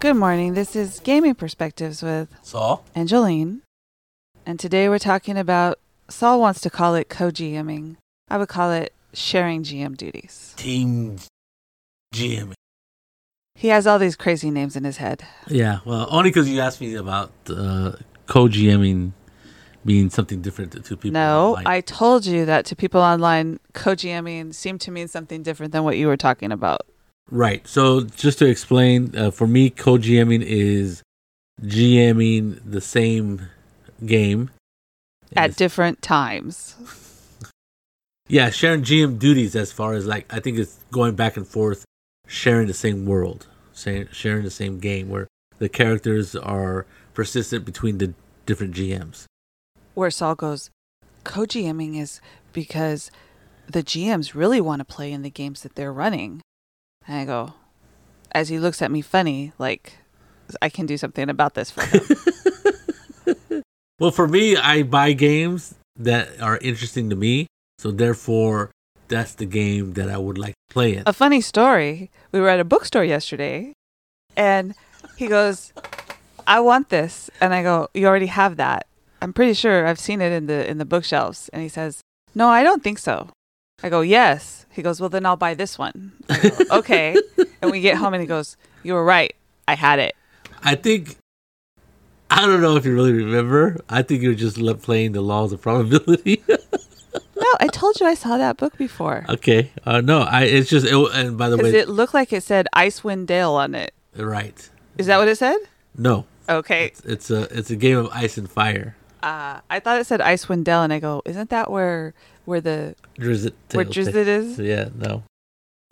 Good morning. This is Gaming Perspectives with Saul? and Angeline. And today we're talking about Saul wants to call it co GMing. I would call it sharing GM duties. Team GM. He has all these crazy names in his head. Yeah, well, only because you asked me about uh, co GMing being something different to two people. no, online. I told you that to people online, co GMing seemed to mean something different than what you were talking about. Right. So just to explain, uh, for me, co GMing is GMing the same game At different times. yeah, sharing GM duties as far as like I think it's going back and forth, sharing the same world, sharing the same game where the characters are persistent between the different GMs. Where Saul goes, co GMing is because the GMs really want to play in the games that they're running. And I go, as he looks at me funny, like, I can do something about this for him. Well, for me, I buy games that are interesting to me, so therefore that's the game that I would like to play in. a funny story. We were at a bookstore yesterday, and he goes, "I want this," and I go, "You already have that. I'm pretty sure I've seen it in the in the bookshelves." And he says, "No, I don't think so." I go, "Yes." He goes, "Well, then I'll buy this one." Go, okay. And we get home, and he goes, "You were right. I had it." I think I don't know if you really remember. I think you were just playing the laws of probability. No, I told you I saw that book before okay, uh, no, I it's just it, and by the way, it looked like it said Icewind Dale on it. Right? Is that what it said? No, Okay. it's, it's a it's a game of ice and fire. Uh, I thought it said Icewind Dale, and I go, "Isn't that where where the Drizzt, where Drizzt is?" Yeah, no,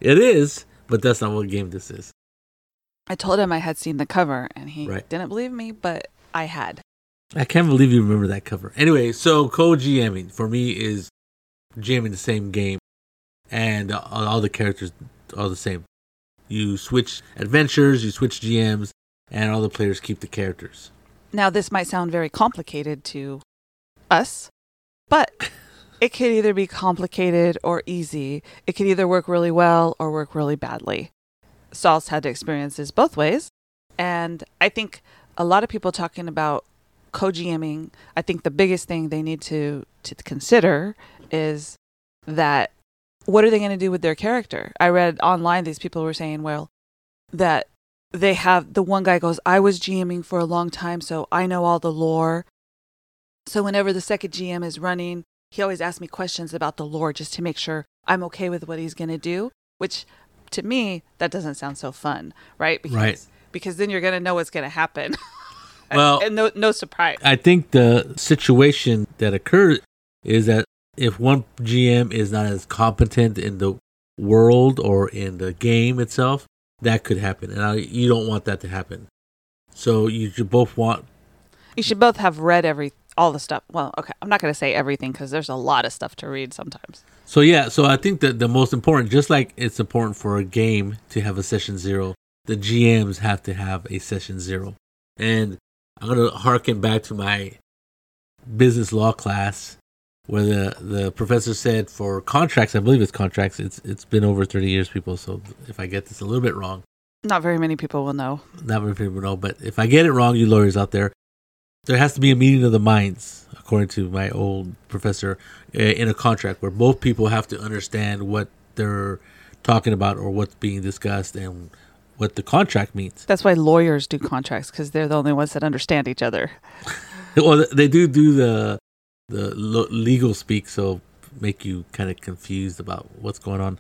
it is, but that's not what game this is. I told him I had seen the cover, and he Right. didn't believe me, but I had. I can't believe you remember that cover. Anyway, so co GMing for me is GMing the same game, and all the characters are the same. You switch adventures, you switch GMs, and all the players keep the characters. Now, this might sound very complicated to us, but it could either be complicated or easy. It could either work really well or work really badly. Saul's had experiences both ways, and I think a lot of people talking about co-GMing, I think the biggest thing they need to to consider is that what are they going to do with their character? I read online these people were saying, well, that they have the one guy goes, I was GMing for a long time, so I know all the lore. So whenever the second GM is running, he always asks me questions about the lore just to make sure I'm okay with what he's going to do, which to me, that doesn't sound so fun, right? Because, Right. Because then you're going to know what's going to happen. Well- and no, no surprise. I think the situation that occurred is that if one GM is not as competent in the world or in the game itself, that could happen, and I, you don't want that to happen. So you should both want You should both have read every all the stuff. Well, okay, I'm not going to say everything because there's a lot of stuff to read sometimes. So yeah, so I think that the most important, just like it's important for a game to have a session zero, the GMs have to have a session zero. And I'm gonna harken back to my business law class where the, the professor said for contracts, I believe it's contracts, it's it's been over thirty years, people, so if I get this a little bit wrong, Not very many people will know. not many people know, but if I get it wrong, you lawyers out there, there has to be a meeting of the minds, according to my old professor, uh, in a contract where both people have to understand what they're talking about or what's being discussed and what the contract means. That's why lawyers do contracts because they're the only ones that understand each other. well, they do do the the lo- legal speak, so make you kind of confused about what's going on.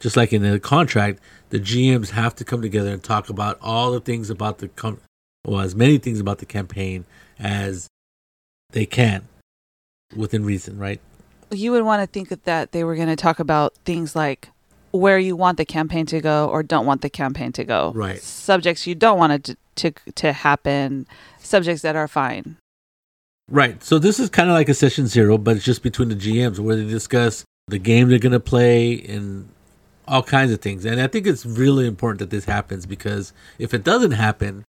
Just like in the contract, the GMs have to come together and talk about all the things about the com- well, as many things about the campaign as they can, within reason, right? You would want to think that they were going to talk about things like where you want the campaign to go or don't want the campaign to go. Right. Subjects you don't want it to to, to happen. Subjects that are fine. Right. So this is kind of like a session zero, but it's just between the GMs where they discuss the game they're going to play and all kinds of things. And I think it's really important that this happens because if it doesn't happen,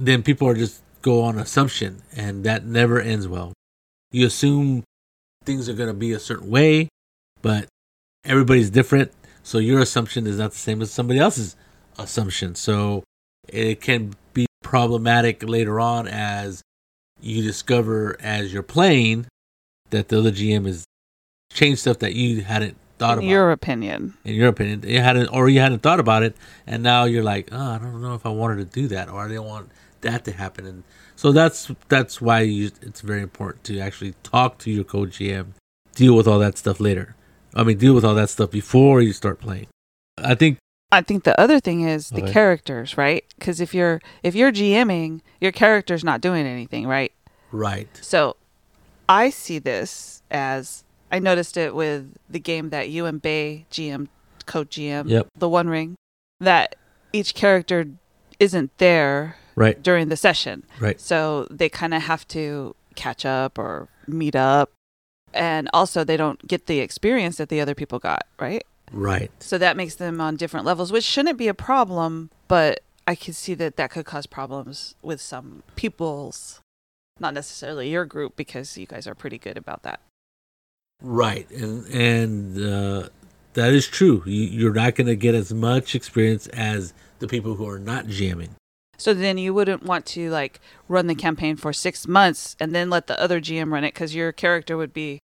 then people are just go on assumption, and that never ends well. You assume things are going to be a certain way, but everybody's different, so your assumption is not the same as somebody else's assumption. So it can be problematic later on as you discover as you're playing that the other GM has changed stuff that you hadn't thought In about. your opinion. in your opinion, you hadn't or you hadn't thought about it, and now you're like, oh, I don't know if I wanted to do that, or I didn't want that to happen, and so that's that's why you, it's very important to actually talk to your co-GM, deal with all that stuff later. I mean, deal with all that stuff before you start playing. I think I think the other thing is the Okay. characters, right? Because if you're if you're GMing, your character's not doing anything, right? right, So I see this as I noticed it with the game that you and Bay GM co GM, Yep. the One Ring, that each character isn't there right, during the session. right, So they kind of have to catch up or meet up. And also, they don't get the experience that the other people got, right? Right. So that makes them on different levels, which shouldn't be a problem, but I can see that that could cause problems with some people's, not necessarily your group, because you guys are pretty good about that. Right, and and uh, that is true. You, you're not going to get as much experience as the people who are not jamming. So then you wouldn't want to like run the campaign for six months and then let the other GM run it because your character would be,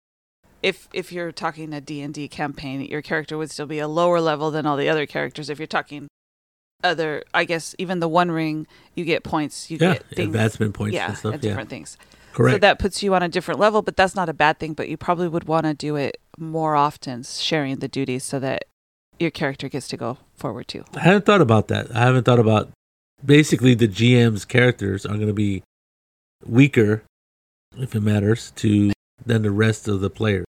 if if you're talking a D and D campaign, your character would still be a lower level than all the other characters. If you're talking other, I guess even the One Ring, you get points, you Yeah, get things, advancement points yeah, and stuff. and Yeah, different things. correct. So that puts you on a different level, but that's not a bad thing. But you probably would want to do it more often, sharing the duties so that your character gets to go forward too. I haven't thought about that. I haven't thought about basically the GM's characters are going to be weaker, if it matters, to than the rest of the players.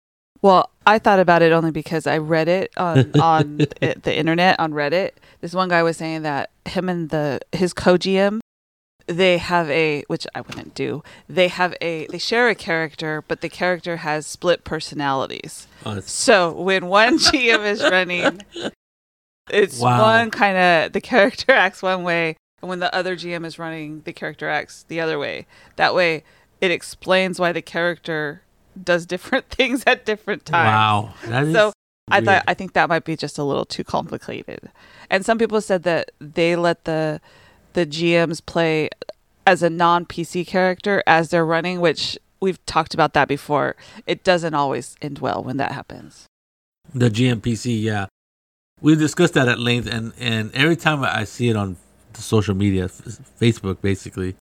Well, I thought about it only because I read it on on it, the internet on Reddit. This one guy was saying that him and the his co-GM they have a which I wouldn't do. They have a they share a character, but the character has split personalities. Oh, So when one GM is running, it's Wow. one kind of the character acts one way, and when the other GM is running, the character acts the other way. That way, it explains why the character does different things at different times. wow, that is So, I weird. thought I think that might be just a little too complicated. And some people said that they let the the GMs play as a non PC character as they're running, which we've talked about that before. It doesn't always end well when that happens. the GMPC. Yeah, We've discussed that at length, and and every time I see it on the social media, Facebook, basically,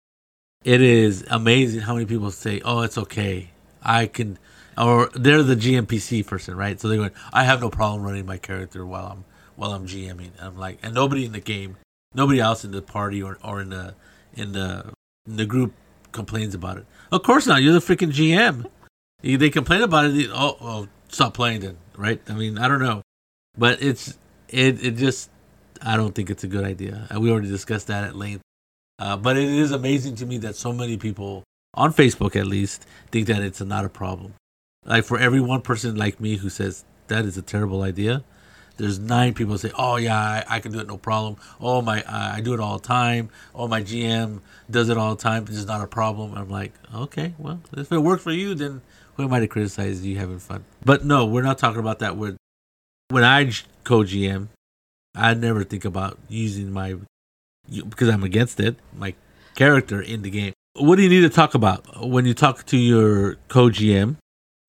it is amazing how many people say, "Oh, it's okay, I can," or they're the GMPC person, right? So they're going, "I have no problem running my character while I'm while I'm GMing." And I'm like, and nobody in the game, nobody else in the party or or in the in the in the group complains about it. Of course not. You're the freaking GM. They complain about it. they- Oh, oh, stop playing then, right? I mean, I don't know, but it's it it just I don't think it's a good idea. Uh, We already discussed that at length. Uh, but it is amazing to me that so many people on Facebook, at least, think that it's not a problem. Like for every one person like me who says that is a terrible idea, there's nine people say, "Oh yeah, I, I can do it, no problem." Oh my, I I do it all the time. Oh my GM does it all the time. It's not a problem. I'm like, okay, well, if it works for you, then who am I to criticize you having fun? But no, we're not talking about that. With when I co GM, I never think about using my because I'm against it. My character in the game. What do you need to talk about when you talk to your co GM?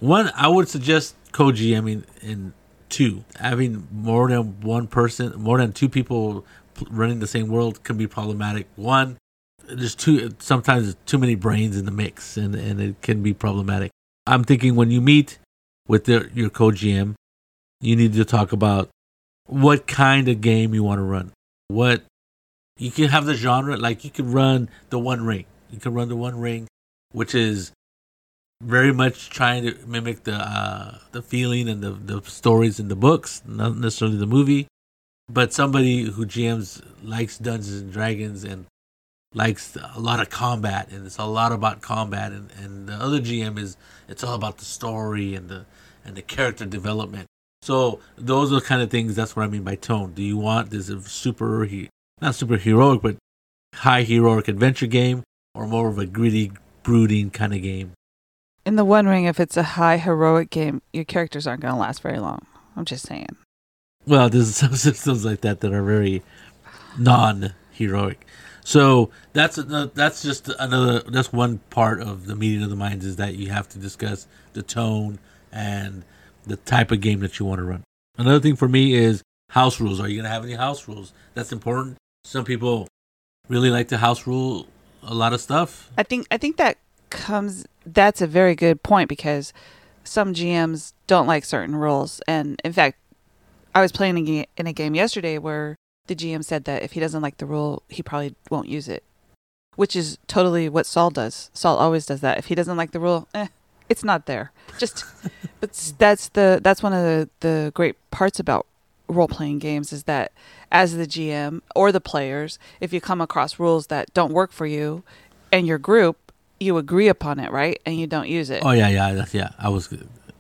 One, I would suggest co GMing in two. Having more than one person, more than two people running the same world can be problematic. One, there's too sometimes there's too many brains in the mix, and and it can be problematic. I'm thinking when you meet with your co GM, you need to talk about what kind of game you want to run. What you can have the genre, like you can run the One Ring. You can run the One Ring, which is very much trying to mimic the uh, the feeling and the the stories in the books, not necessarily the movie. But somebody who GMs likes Dungeons and Dragons and likes a lot of combat, and it's a lot about combat. And, and the other GM is it's all about the story and the and the character development. So those are kind of things. That's what I mean by tone. Do you want this super, not super heroic, but high heroic adventure game or more of a gritty, brooding kind of game? In the One Ring, if it's a high heroic game, your characters aren't going to last very long. I'm just saying. Well, there's some systems like that that are very non-heroic. So that's that's just another that's one part of the meeting of the minds is that you have to discuss the tone and the type of game that you want to run. Another thing for me is house rules. Are you going to have any house rules? That's important. Some people really like the house rule a lot of stuff. I think I think that comes that's a very good point because some GMs don't like certain rules and in fact I was playing in a game yesterday where the GM said that if he doesn't like the rule, he probably won't use it. Which is totally what Saul does. Saul always does that. If he doesn't like the rule, eh, it's not there. Just but that's the that's one of the, the great parts about role playing games is that as the GM or the players, if you come across rules that don't work for you and your group, you agree upon it, right? And you don't use it. Oh yeah, yeah, that's, yeah. I was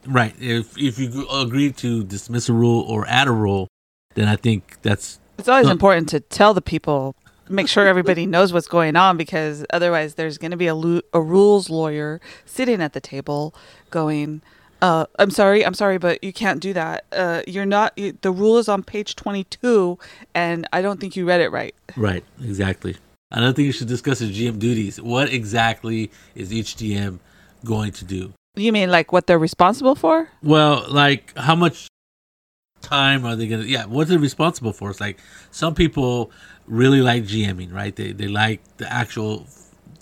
right. If if you agree to dismiss a rule or add a rule, then I think that's It's always No. important to tell the people, make sure everybody knows what's going on because otherwise there's going to be a, lu- a rules lawyer sitting at the table going, uh, I'm sorry, I'm sorry, but you can't do that. Uh, you're not, you, the rule is on page 22 and I don't think you read it right. right. Exactly. Another thing you should discuss is GM duties. What exactly is each GM going to do? You mean like what they're responsible for? Well, like how much time are they gonna? Yeah, what they're responsible for? It's like some people really like GMing, right? They they like the actual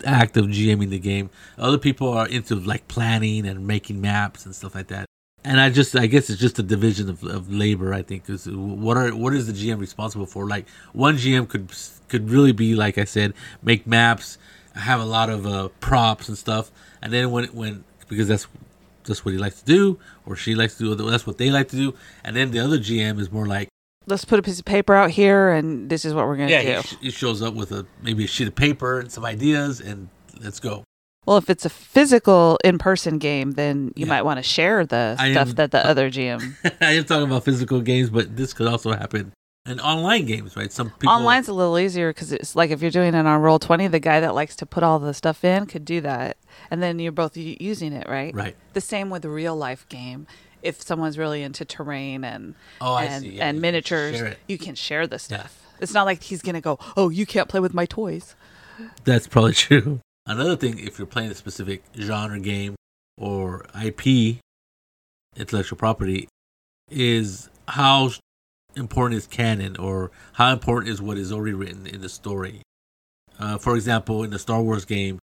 act of GMing the game. Other people are into like planning and making maps and stuff like that. And I just, I guess it's just a division of, of labor. I think is what are what is the GM responsible for? Like one GM could could really be like I said, make maps, have a lot of uh, props and stuff, and then when when because that's that's what he likes to do or she likes to do. That's what they like to do. And then the other GM is more like Let's put a piece of paper out here and this is what we're going to yeah, do. he, he shows up with a maybe a sheet of paper and some ideas and let's go. Well, if it's a physical in-person game, then you Yeah. might want to share the I stuff am- that the other GM. I am talking about physical games, but this could also happen in online games, right? Some people Online's a little easier because it's like if you're doing it on Roll Twenty, the guy that likes to put all the stuff in could do that, and then you're both using it, right? right. The same with a real life game. If someone's really into terrain and Oh, I and. Yeah, and you miniatures, it. you can share the stuff. It's not like he's gonna go, "Oh, you can't play with my toys." That's probably true. Another thing, if you're playing a specific genre game or IP, intellectual property, is how important is canon or how important is what is already written in the story. Uh, for example, in the Star Wars game,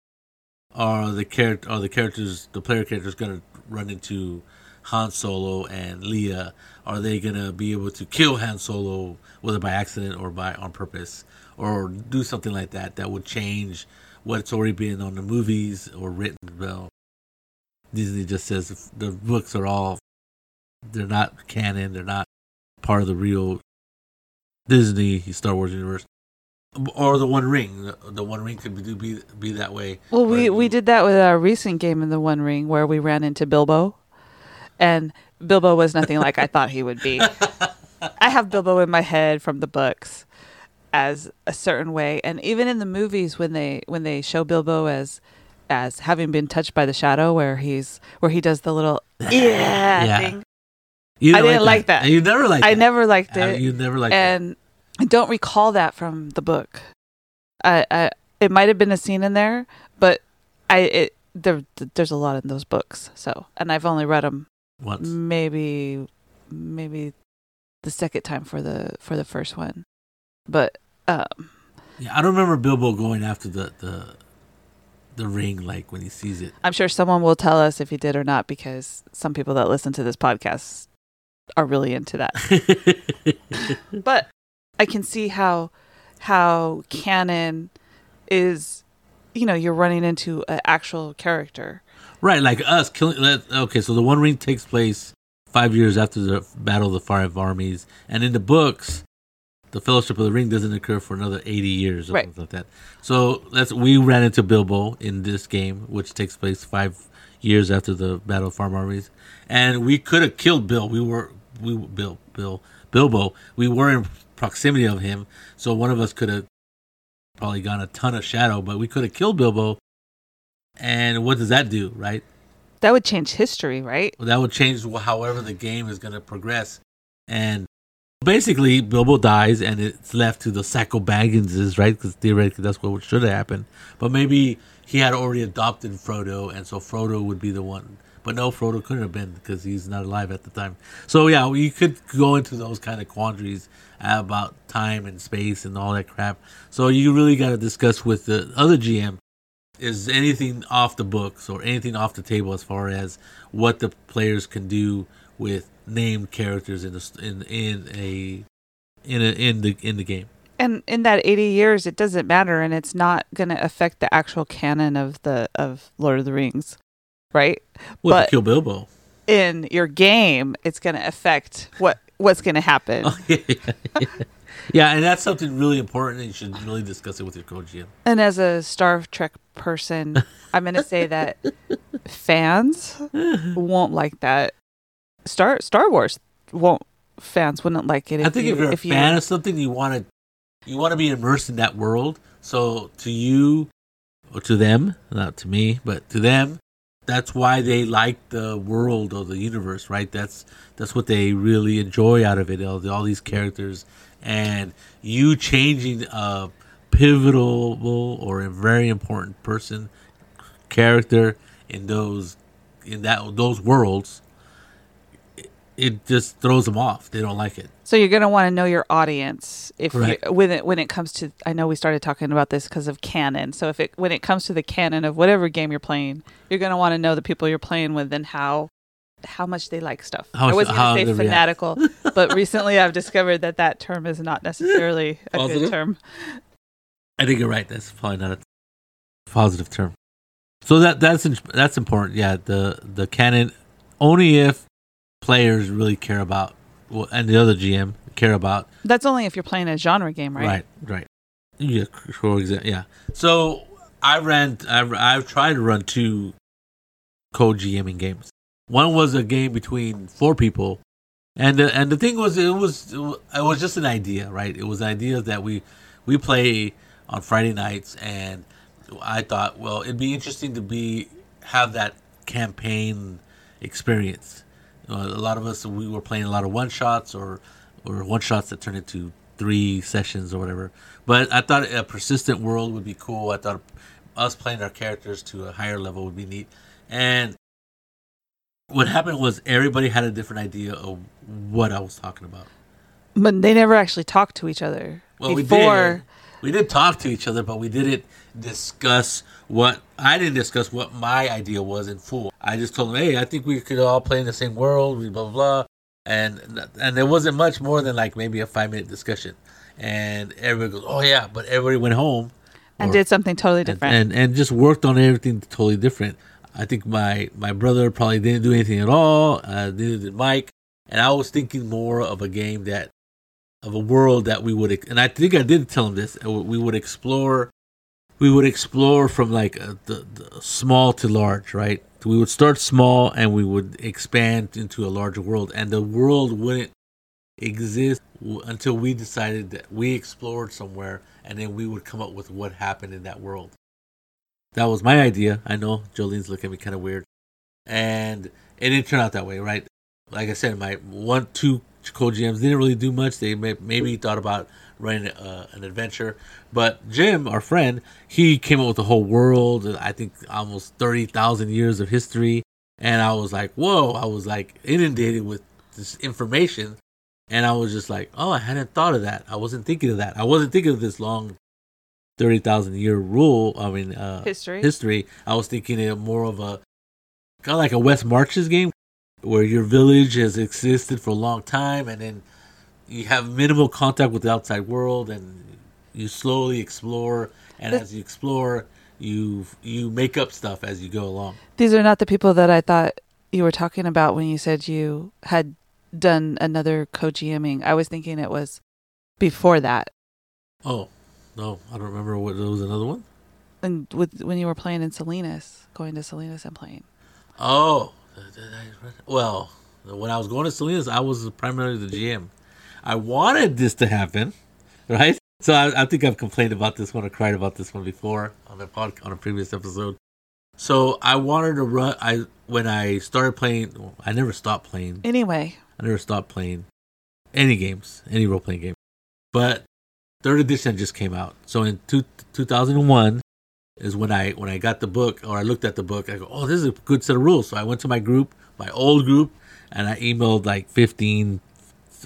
are the character are the characters the player characters going to run into Han Solo and Leia? Are they going to be able to kill Han Solo whether by accident or by on purpose, or do something like that that would change what's already been on the movies or written? Well, Disney just says the books are all they're not canon. They're not part of the real Disney Star Wars universe. Or the One Ring. The, the One Ring could be, be be that way. Well, we we did that with our recent game in the One Ring where we ran into Bilbo, and Bilbo was nothing like I thought he would be. I have Bilbo in my head from the books as a certain way, and even in the movies when they when they show Bilbo as as having been touched by the shadow, where he's where he does the little yeah, Yeah. thing. You I didn't like that. You never liked I that. never liked Uh, it. You never liked that. and I don't recall that from the book. I, I it might have been a scene in there, but I it there there's a lot in those books. So, and I've only read them Once. maybe maybe the second time for the for the first one. But um Yeah, I don't remember Bilbo going after the the the ring like when he sees it. I'm sure someone will tell us if he did or not because some people that listen to this podcast are really into that. but I can see how how canon is you know you're running into an actual character right, like us killing. Let, okay, so the One Ring takes place five years after the Battle of the Five Armies, and in the books, the Fellowship of the Ring doesn't occur for another eighty years or Right. something like that. So that's we ran into Bilbo in this game, which takes place five years after the Battle of Five Armies, and we could have killed Bill. We were we Bill Bill Bilbo. We were in proximity of him, so one of us could have probably gone a ton of shadow, but we could have killed Bilbo. And what does that do, right? That would change history, right? Well, that would change however the game is going to progress. And basically, Bilbo dies, and it's left to the Sacco Bagginses, right? Because theoretically, that's what should have happened. But maybe he had already adopted Frodo, and so Frodo would be the one. But no, Frodo couldn't have been because he's not alive at the time. So yeah, you could go into those kind of quandaries about time and space and all that crap. So you really got to discuss with the other GM is anything off the books or anything off the table as far as what the players can do with named characters in the in in a in a in the in the game. And in that 80 years, it doesn't matter, and it's not going to affect the actual canon of the of Lord of the Rings, right? Well, But- Kill Bilbo. In your game, it's going to affect what what's going to happen. Oh, yeah, yeah, yeah, and that's something really important. And you should really discuss it with your coach GM. And as a Star Trek person, I'm going to say that fans won't like that. Star Star Wars won't. Fans wouldn't like it. If I think you, if you're a if you fan of something, you want to you want to be immersed in that world. So to you or to them, not to me, but to them, that's why they like the world or the universe, right? That's that's what they really enjoy out of it. All, all these characters and you changing a pivotal or a very important person character in those in that those worlds it- it just throws them off they don't like it So you're going to want to know your audience if Right. you, when it when it comes to I know we started talking about this because of canon. So if it when it comes to the canon of whatever game you're playing, you're going to want to know the people you're playing with and how how much they like stuff. How I wasn't going to say fanatical, but recently I've discovered that that term is not necessarily a Positive? good term. i think you're right that's probably not a positive term so that that's that's important yeah the the canon only if players really care about well, and the other gm care about That's only if you're playing a genre game, right? Right, right. Yeah, for example, yeah. So I ran. I've, I've tried to run two co-GMing games. One was a game between four people, and the, and the thing was, it was it was just an idea, right? It was an idea that we we play on Friday nights, and I thought, well, it'd be interesting to be have that campaign experience. Uh, a lot of us we were playing a lot of one shots or or one shots that turn into three sessions or whatever. But I thought a persistent world would be cool. I thought us playing our characters to a higher level would be neat. And what happened was everybody had a different idea of what I was talking about. But they never actually talked to each other Well, we did. We did talk to each other, but we didn't discuss what I didn't discuss what my idea was in full. I just told them, "Hey, I think we could all play in the same world." Blah blah blah, and and there wasn't much more than like maybe a five minute discussion. And everybody goes, "Oh yeah," but everybody went home and or- did something totally and, different. and and just worked on everything totally different. I think my my brother probably didn't do anything at all. Uh, neither did Mike. And I was thinking more of a game that of a world that we would and I think I did tell him this. uh, We would explore. We would explore from like uh, the, the small to large, right? We would start small and we would expand into a larger world, and the world wouldn't exist until we decided that we explored somewhere, and then we would come up with what happened in that world. That was my idea. I know Jolene's looking at me kind of weird, and it didn't turn out that way, right? Like I said, my one, two co-GMs didn't really do much. They may, maybe thought about running uh, an adventure, but Jim, our friend, he came up with the whole world. I think almost thirty thousand years of history, and I was like, whoa! I was like inundated with this information, and I was just like, oh, I hadn't thought of that. I wasn't thinking of that. I wasn't thinking of this long thirty thousand year rule. I mean, uh, History. History. I was thinking of more of a kind of like a West Marches game, where your village has existed for a long time, and then you have minimal contact with the outside world, and you slowly explore. And as you explore, you you make up stuff as you go along. These are not the people that I thought you were talking about when you said you had done another co-GMing. I was thinking it was before that, Oh no, I don't remember what there was another one. and with when you were playing in Salinas, going to Salinas and playing. Oh, well, when I was going to Salinas, I was primarily the GM. I wanted this to happen, right? So I, I think I've complained about this one or cried about this one before on the pod, on a previous episode. So I wanted to run. I when I started playing, I never stopped playing. Anyway, I never stopped playing any games, any role playing game. But third edition just came out. So in two, 2001 is when I when I got the book or I looked at the book. I go, oh, this is a good set of rules. So I went to my group, my old group, and I emailed like 15,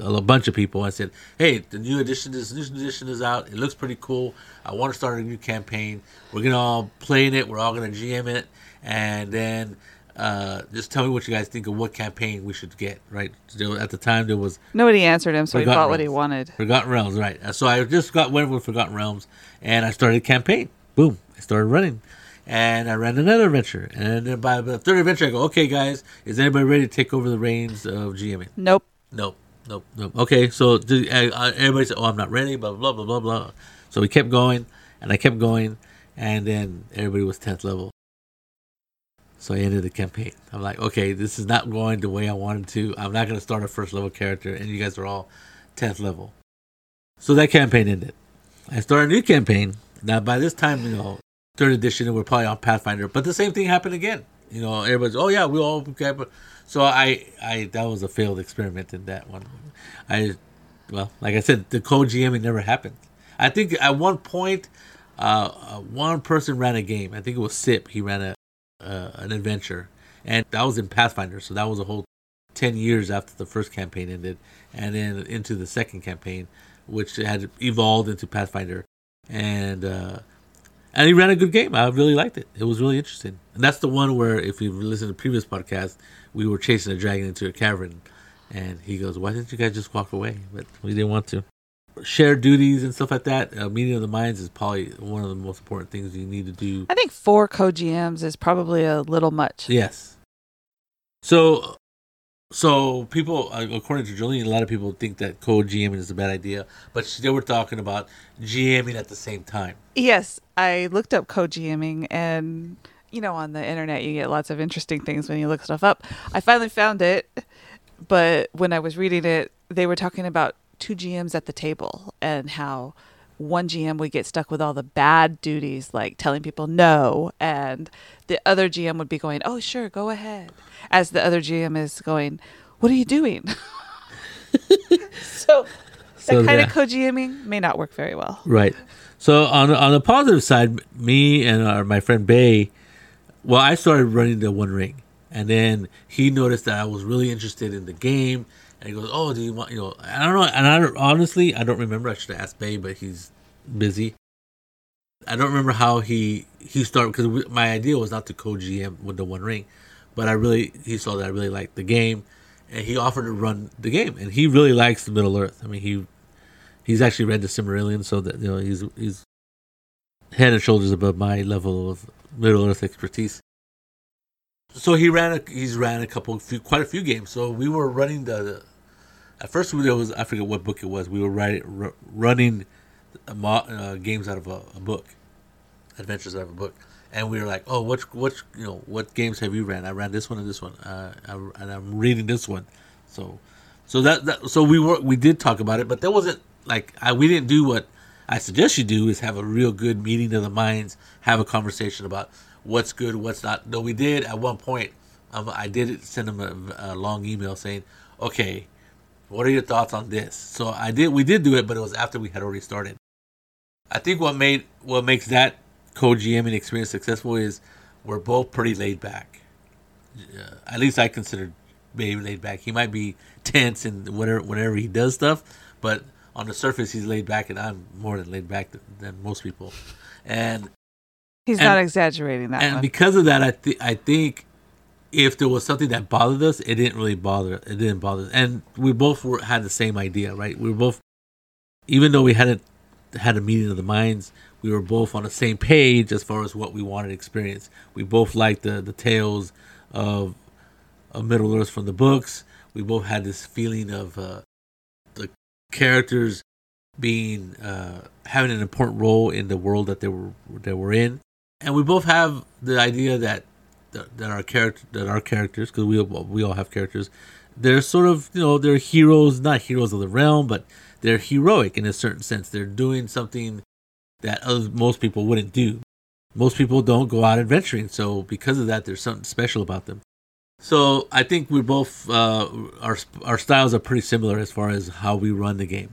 a bunch of people. I said, hey, the new edition, this new edition is out. It looks pretty cool. I want to start a new campaign. We're gonna all play in it. We're all gonna GM it, and then uh, just tell me what you guys think of what campaign we should get. Right at the time, there was nobody answered him, so he got what he wanted. Forgotten Realms, right? Uh, So I just got went with Forgotten Realms, and I started a campaign. Boom! I started running, and I ran another adventure. And then by the third adventure, I go, "Okay, guys, is anybody ready to take over the reins of GMing?" Nope. Nope, nope, nope. Okay, so uh, everybody said, "Oh, I'm not ready." Blah blah blah blah blah. So we kept going, and I kept going, and then everybody was tenth level. So I ended the campaign. I'm like, okay, this is not going the way I wanted to. I'm not going to start a first level character, and you guys are all tenth level. So that campaign ended. I started a new campaign. Now by this time, you know, third edition, we're probably on Pathfinder. But the same thing happened again. You know, everybody's, oh yeah, we all. Okay. So I, I that was a failed experiment in that one. I, well, like I said, the co GMing never happened. I think at one point, uh, uh, one person ran a game. I think it was Sip. He ran a uh, an adventure, and that was in Pathfinder. So that was a whole ten years after the first campaign ended, and then into the second campaign, which had evolved into Pathfinder, and uh, and he ran a good game. I really liked it. It was really interesting, and that's the one where if you listen to previous podcast, we were chasing a dragon into a cavern, and he goes, "Why didn't you guys just walk away?" But we didn't want to. Share duties and stuff like that. Uh, meeting of the minds is probably one of the most important things you need to do I think four co-GMs is probably a little much. Yes. So, so people, uh, according to Jolene, a lot of people think that co-GMing is a bad idea, but they were talking about GMing at the same time. Yes, I looked up co-GMing and you know on the internet you get lots of interesting things when you look stuff up. I finally found it, but when I was reading it, they were talking about two GMs at the table and how one GM would get stuck with all the bad duties like telling people no and the other GM would be going, "Oh, sure, go ahead." As the other GM is going, "What are you doing?" so So that kind the- of co-GMing may not work very well. Right. So on the- on the positive side, me and our, my friend Bay, well, I started running the One Ring, and then he noticed that I was really interested in the game, and he goes, "Oh, do you want you know?" I don't know, and I don't, honestly I don't remember. I should have asked Bay, but he's busy. I don't remember how he he started because my idea was not to co-GM with the One Ring, but I really he saw that I really liked the game, and he offered to run the game, and he really likes the Middle Earth. I mean, he he's actually read the Silmarillion, so that you know he's he's head and shoulders above my level of Middle Earth expertise. So he ran a he's ran a couple few, quite a few games. So we were running the. At first, there was I forget what book it was. We were writing, r- running a mo- uh, games out of a, a book, adventures out of a book, and we were like, "Oh, which which you know what games have you ran? I ran this one and this one, uh, I, and I'm reading this one." So, so that, that so we were we did talk about it, but there wasn't like I, we didn't do what I suggest you do is have a real good meeting of the minds, have a conversation about what's good, what's not. Though we did at one point, um, I did send him a, a long email saying, "Okay, what are your thoughts on this?" So I did. We did do it, but it was after we had already started. I think what made what makes that co-GMing experience successful is we're both pretty laid back. Uh, at least I consider Baby laid back. He might be tense and whatever whenever he does stuff, but on the surface he's laid back, and I'm more than laid back than, than most people. And He's And- not exaggerating that and one. because of that, I think I think if there was something that bothered us, it didn't really bother. It didn't bother. us. And we both were, had the same idea, right? We were both, even though we hadn't had a meeting of the minds, we were both on the same page as far as what we wanted to experience. We both liked the the tales of of Middle Earth from the books. We both had this feeling of uh, the characters being uh, having an important role in the world that they were that we're in, and we both have the idea that that, our character that our characters because we we all have characters. They're sort of you know they're heroes, not heroes of the realm, but they're heroic in a certain sense. They're doing something that other, most people wouldn't do. Most people don't go out adventuring, so because of that, there's something special about them. So I think we both uh, our our styles are pretty similar as far as how we run the game.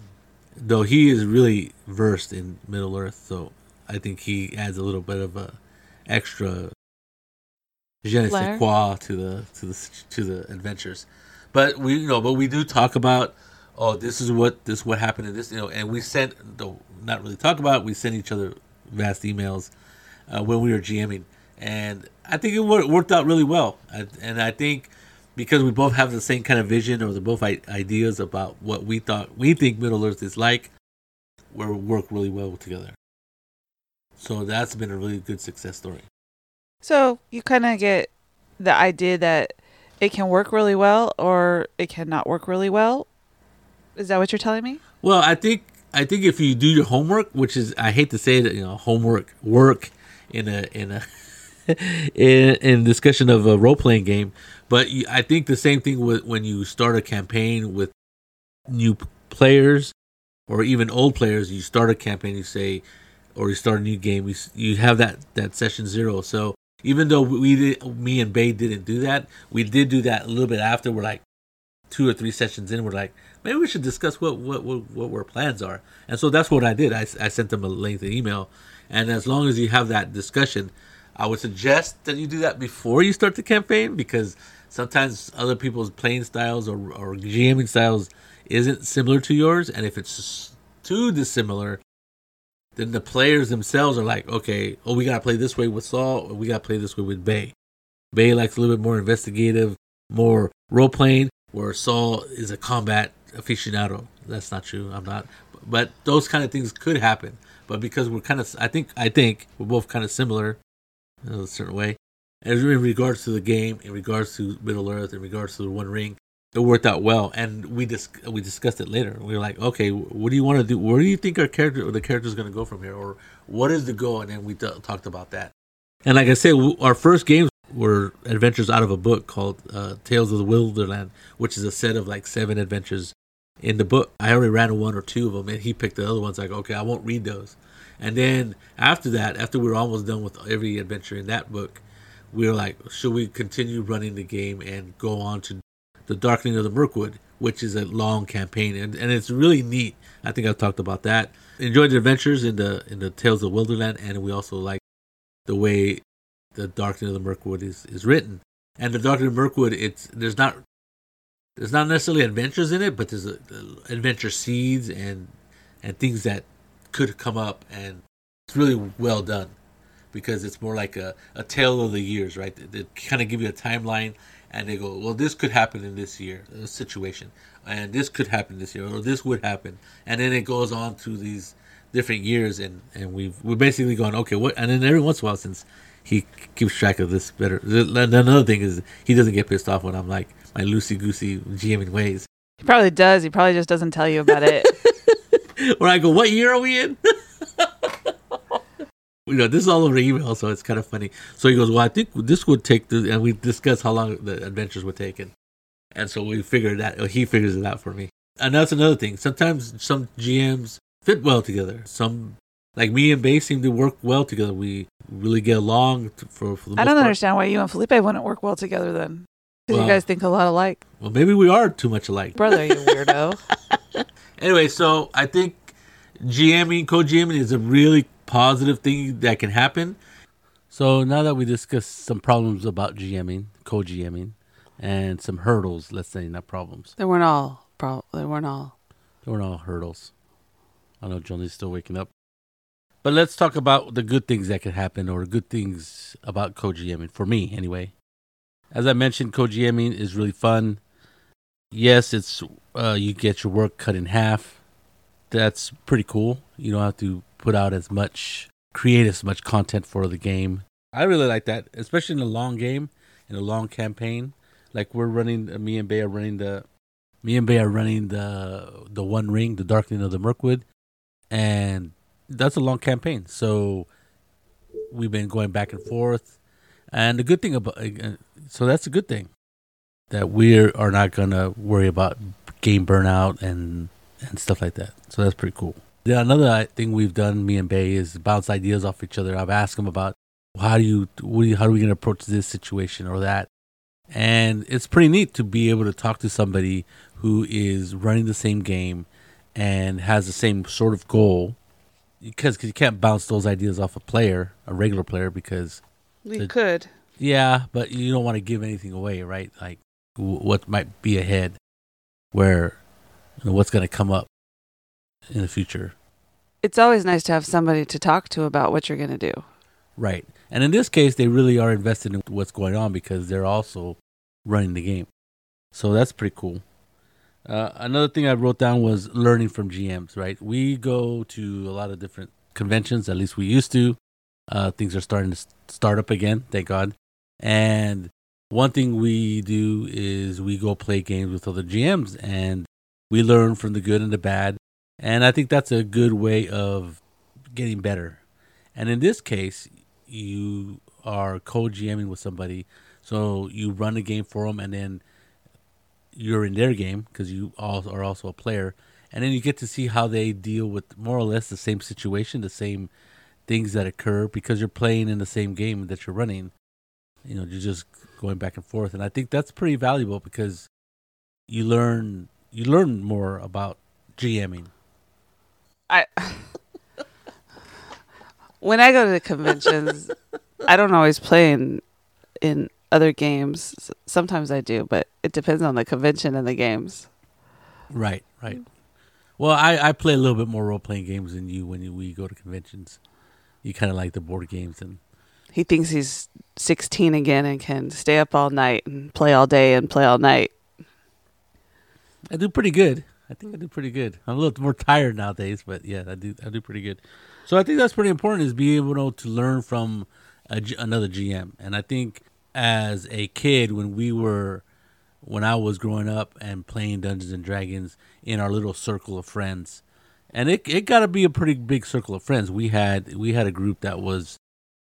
Though he is really versed in Middle Earth, so I think he adds a little bit of a extra je ne sais quoi to the to the to the adventures. But we you know, but we do talk about oh this is what this what happened in this you know, and we sent though not really talk about we sent each other vast emails uh, when we were GMing, and I think it wor- worked out really well. I, and I think because we both have the same kind of vision or the both I- ideas about what we thought we think Middle Earth is like, we work really well together. So that's been a really good success story. So you kind of get the idea that it can work really well or it cannot work really well. Is that what you're telling me? Well, I think I think if you do your homework, which is I hate to say that you know homework work in a in a in, in discussion of a role playing game, but you, I think the same thing with when you start a campaign with new players or even old players. You start a campaign, you say, or you start a new game, you you have that that session zero. So even though we did, me and Bay didn't do that, we did do that a little bit after. We're like two or three sessions in, we're like, maybe we should discuss what what what, what our plans are. And so that's what I did. I, I sent them a lengthy email, and as long as you have that discussion, I would suggest that you do that before you start the campaign because sometimes other people's playing styles or or GMing styles isn't similar to yours, and if it's too dissimilar. Then the players themselves are like, okay, oh, we gotta play this way with Saul, we gotta play this way with Bay. Bay likes a little bit more investigative, more role playing, where Saul is a combat aficionado. That's not true. I'm not. But those kind of things could happen. But because we're kind of, I think, I think we're both kind of similar in a certain way. As in regards to the game, in regards to Middle Earth, in regards to the One Ring, it worked out well. And we dis- we discussed it later. We were like, okay, what do you want to do? Where do you think our character or the character is going to go from here, or what is the goal? And then we talked about that. And like I said, w- our first games were adventures out of a book called uh, Tales of the Wilderland, which is a set of like seven adventures in the book. I already ran one or two of them, and he picked the other ones. Like, okay, I won't read those. And then after that, after we were almost done with every adventure in that book, we were like, should we continue running the game and go on to the Darkening of the Mirkwood, which is a long campaign, and, and it's really neat. I think I've talked about that. Enjoyed the adventures in the in the Tales of Wilderland, and we also like the way the Darkening of the Mirkwood is, is written. And the Darkening of the Mirkwood, it's there's not there's not necessarily adventures in it, but there's a, adventure seeds and and things that could come up, and it's really well done because it's more like a, a tale of the years, right? They, they kind of give you a timeline, and they go, well, this could happen in this year, a situation, and this could happen this year, or this would happen, and then it goes on through these different years, and and we've we're basically going, okay, what? And then every once in a while, since he keeps track of this better, another thing is he doesn't get pissed off when I'm like my loosey goosey GMing ways. He probably does. He probably just doesn't tell you about it. Where I go, what year are we in? you know, this is all over email, so it's kind of funny. So he goes, well, I think this would take, the, and we discussed how long the adventures would take, and, and so we figured that, or he figures it out for me. And that's another thing. Sometimes some GMs fit well together. Some, like me and Bay, seem to work well together. We really get along t- for, for the most I don't part. understand why you and Felipe wouldn't work well together then. 'Cause Well- you guys think a lot alike. Well, maybe we are too much alike. Brother, you weirdo. Anyway, so I think GMing, co-GMing is a really positive thing that can happen. So now that we discussed some problems about GMing, co-GMing, and some hurdles, let's say not problems. they weren't all. Pro- they weren't all. They weren't all hurdles. I know Johnny's still waking up. But let's talk about the good things that could happen or good things about co-GMing for me anyway. As I mentioned, co-GMing is really fun. Yes, it's uh, you get your work cut in half. That's pretty cool. You don't have to put out as much create as much content for the game. I really like that, especially in a long game, in a long campaign. Like we're running, uh, me and Bay are running the, me and Bay are running the the One Ring, the Darkening of the Mirkwood, and that's a long campaign. So we've been going back and forth, and the good thing about uh, so that's a good thing that we are not gonna worry about game burnout and and stuff like that. So that's pretty cool. Then another thing we've done, me and Bay, is bounce ideas off each other. I've asked him about how do you, what do you how are we going to approach this situation or that, and it's pretty neat to be able to talk to somebody who is running the same game and has the same sort of goal because cause you can't bounce those ideas off a player, a regular player, because We The- could. yeah, but you don't want to give anything away, right? Like w- what might be ahead, where know, what's going to come up in the future, It's always nice to have somebody to talk to about what you're going to do. right? And in this case, they really are invested in what's going on because they're also running the game, so that's pretty cool. Uh, another thing I wrote down was learning from GMs. Right, we go to a lot of different conventions. At least we used to. Uh, things are starting to start up again, thank God. And one thing we do is we go play games with other GMs, and we learn from the good and the bad. And I think that's a good way of getting better. And in this case, you are co-GMing with somebody, so you run a game for them, and then you're in their game because you all are also a player, and then you get to see how they deal with more or less the same situation, the same things that occur because you're playing in the same game that you're running. You know, you're just going back and forth, and I think that's pretty valuable because you learn you learn more about GMing. I when I go to the conventions, I don't always play in in other games. Sometimes I do, but it depends on the convention and the games. Right, right. Well, I, I play a little bit more role playing games than you when you, we go to conventions. You kind of like the board games, and He thinks he's 16 again and can stay up all night and play all day and play all night. I do pretty good. I think I do pretty good. I'm a little more tired nowadays, but yeah, I do I do pretty good. So I think that's pretty important is being able to learn from a another GM. And I think as a kid, when we were when I was growing up and playing Dungeons and Dragons in our little circle of friends, and it it got to be a pretty big circle of friends. We had we had a group that was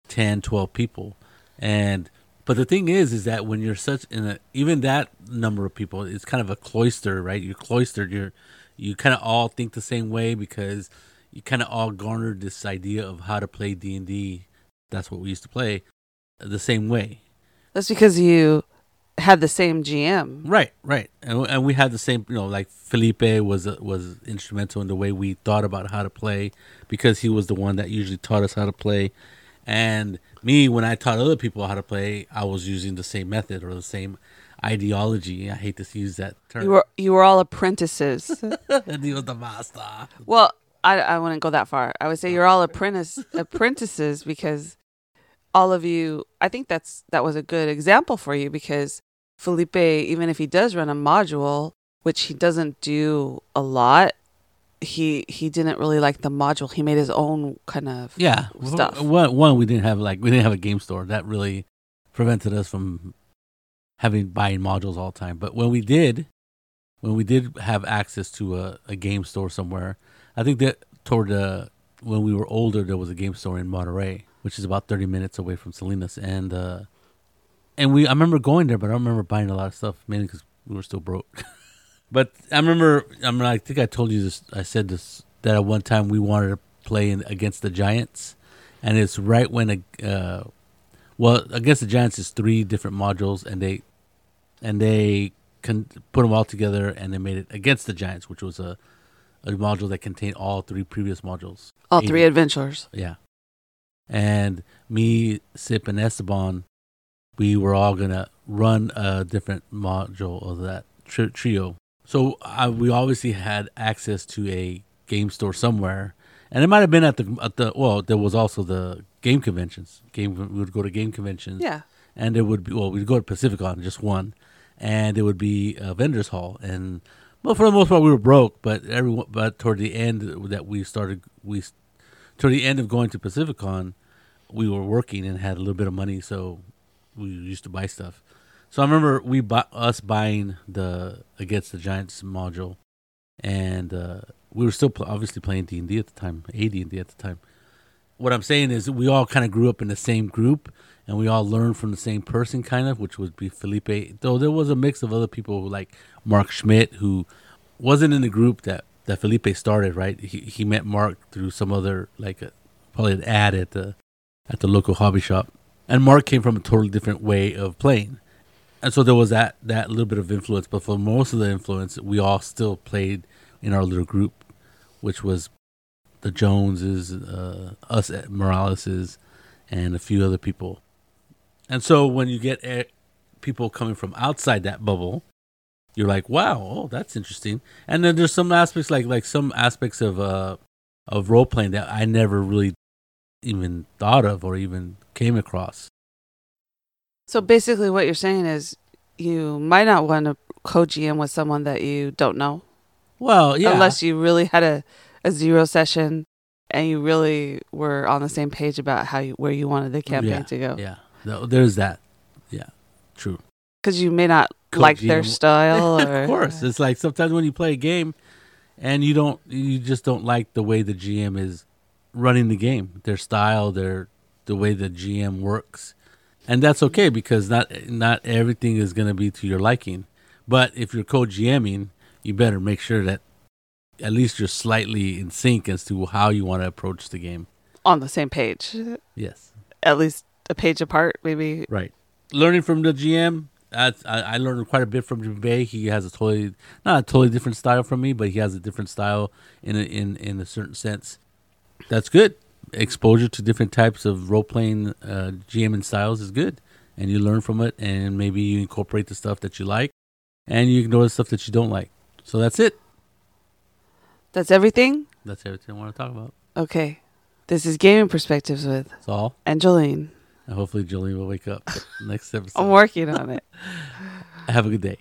10, 12 people, and but the thing is, is that when you're such in a even that number of people, it's kind of a cloister, right? You're cloistered. You're you kind of all think the same way because you kind of all garnered this idea of how to play D and D. That's what we used to play the same way. That's because you had the same GM. Right, right, and and we had the same. You know, like Felipe was was instrumental in the way we thought about how to play because he was the one that usually taught us how to play, and me when I taught other people how to play, I was using the same method or the same ideology. I hate to use that term. You were you were all apprentices. and he was the master. well, I I wouldn't go that far. I would say you're all apprentice apprentices because all of you. I think that's that was a good example for you because Felipe, even if he does run a module, which he doesn't do a lot, he he didn't really like the module. He made his own kind of Yeah, Stuff. One, one, we didn't have like we didn't have a game store. That really prevented us from having buying modules all the time. But when we did, when we did have access to a, a game store somewhere, I think that toward the when we were older, there was a game store in Monterey, which is about thirty minutes away from Salinas, and uh, and we I remember going there, but I don't remember buying a lot of stuff mainly because we were still broke. but I remember, I mean, I think I told you this. I said this that at one time we wanted to play in, against the Giants, and it's right when a uh, well against the Giants is three different modules, and they and they can put them all together, and they made it against the Giants, which was a a module that contained all three previous modules. all three adventures. Yeah. And me, Sip, and Esteban, we were all gonna run a different module of that tri- trio. So I, we obviously had access to a game store somewhere, and it might have been at the at the well. There was also the game conventions. Game we would go to game conventions, Yeah. and there would be well, we'd go to Pacific Pacificon, just one, and it would be a vendors hall, and well, for the most part, we were broke, but everyone, but toward the end that we started, we toward the end of going to Pacific Pacificon, we were working and had a little bit of money, so we used to buy stuff. So I remember we bought us buying the against the Giants module, and uh, we were still pl- obviously playing D and D at the time, AD and D at the time. What I'm saying is we all kind of grew up in the same group, and we all learned from the same person, kind of, which would be Felipe. Though there was a mix of other people like Mark Schmidt, who wasn't in the group that that Felipe started. Right, he he met Mark through some other like a, probably an ad at the at the local hobby shop, and Mark came from a totally different way of playing, and so there was that that little bit of influence. But for most of the influence, we all still played in our little group, which was the Joneses, uh, us at Moraleses, and a few other people. And so when you get eh, people coming from outside that bubble, you're like, wow, oh, that's interesting. And then there's some aspects like like some aspects of uh of role playing that I never really even thought of or even came across. So basically, what you're saying is you might not want to co GM with someone that you don't know, Well, yeah, unless you really had a, a zero session and you really were on the same page about how you, where you wanted the campaign Yeah, to go. yeah, No, there's that. Yeah, true. Because you may not Co- like their style. Or, of course, it's like sometimes when you play a game, and you don't, you just don't like the way the GM is running the game, their style, their the way the GM works, and that's okay because not not everything is going to be to your liking. But if you're co-GMing, you better make sure that at least you're slightly in sync as to how you want to approach the game. on the same page, Yes, at least a page apart, maybe. right. Learning from the GM, I, I learned quite a bit from Jubei. He has a totally not a totally different style from me, but he has a different style in a, in in a certain sense. That's good. Exposure to different types of role playing uh, GM and styles is good, and you learn from it, and maybe you incorporate the stuff that you like, and you ignore the stuff that you don't like. So that's it. That's everything. That's everything I want to talk about. Okay. This is Gaming Perspectives with That's all. Angeline. And hopefully Jolene will wake up next episode. I'm working on it. Have a good day.